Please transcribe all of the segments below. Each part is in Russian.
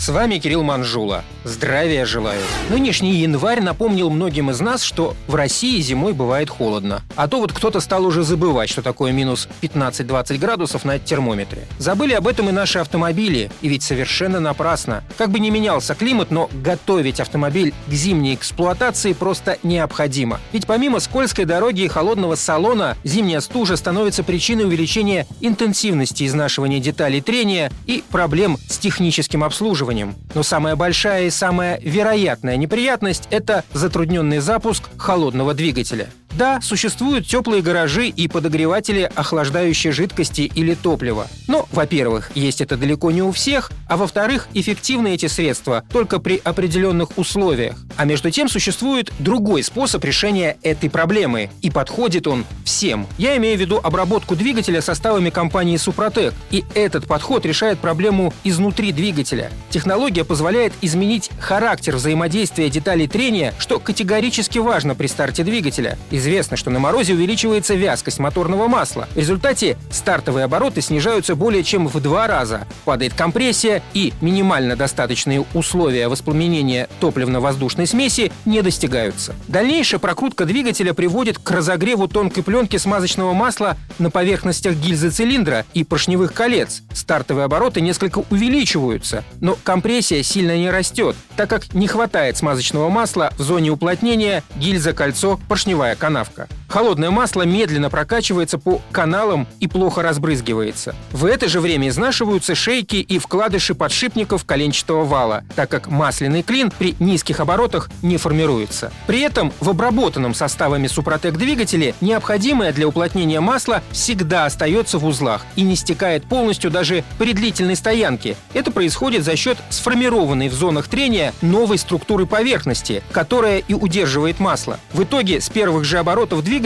С вами Кирилл Манжула. Здравия желаю. Нынешний январь напомнил многим из нас, что в России зимой бывает холодно. А то вот кто-то стал уже забывать, что такое минус 15-20 градусов на термометре. Забыли об этом и наши автомобили, и ведь совершенно напрасно. Как бы ни менялся климат, но готовить автомобиль к зимней эксплуатации просто необходимо. Ведь помимо скользкой дороги и холодного салона, зимняя стужа становится причиной увеличения интенсивности изнашивания деталей трения и проблем с техническим обслуживанием. Но самая большая и самая вероятная неприятность – это затрудненный запуск холодного двигателя. Да, существуют теплые гаражи и подогреватели охлаждающей жидкости или топлива. Но, во-первых, есть это далеко не у всех, а во-вторых, эффективны эти средства только при определенных условиях. А между тем существует другой способ решения этой проблемы, и подходит он всем. Я имею в виду обработку двигателя составами компании Супротек, и этот подход решает проблему изнутри двигателя. Технология позволяет изменить характер взаимодействия деталей трения, что категорически важно при старте двигателя. Известно, что на морозе увеличивается вязкость моторного масла. В результате стартовые обороты снижаются более чем в два раза. Падает компрессия и минимально достаточные условия воспламенения топливно-воздушной смеси не достигаются. Дальнейшая прокрутка двигателя приводит к разогреву тонкой пленки смазочного масла на поверхностях гильзы цилиндра и поршневых колец. Стартовые обороты несколько увеличиваются, но компрессия сильно не растет, так как не хватает смазочного масла в зоне уплотнения гильза-кольцо, поршневая канавка. Холодное масло медленно прокачивается по каналам и плохо разбрызгивается. В это же время изнашиваются шейки и вкладыши подшипников коленчатого вала, так как масляный клин при низких оборотах не формируется. При этом в обработанном составами Супротек двигателе необходимое для уплотнения масла всегда остается в узлах и не стекает полностью даже при длительной стоянке. Это происходит за счет сформированной в зонах трения новой структуры поверхности, которая и удерживает масло. В итоге с первых же оборотов двигателя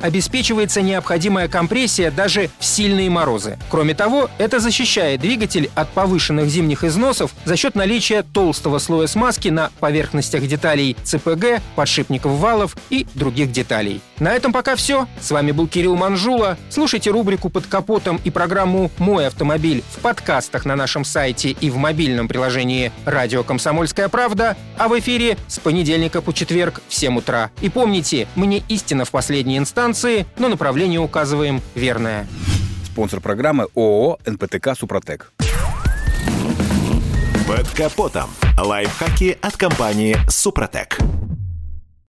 обеспечивается необходимая компрессия даже в сильные морозы. Кроме того, это защищает двигатель от повышенных зимних износов за счет наличия толстого слоя смазки на поверхностях деталей ЦПГ, подшипников валов и других деталей. На этом пока все. С вами был Кирилл Манжула. Слушайте рубрику «Под капотом» и программу «Мой автомобиль» в подкастах на нашем сайте и в мобильном приложении «Радио Комсомольская правда», а в эфире с понедельника по четверг в 7 утра. И помните, мы не истина в последней инстанции, но направление указываем верное. Спонсор программы ООО «НПТК Супротек». Под капотом. Лайфхаки от компании «Супротек».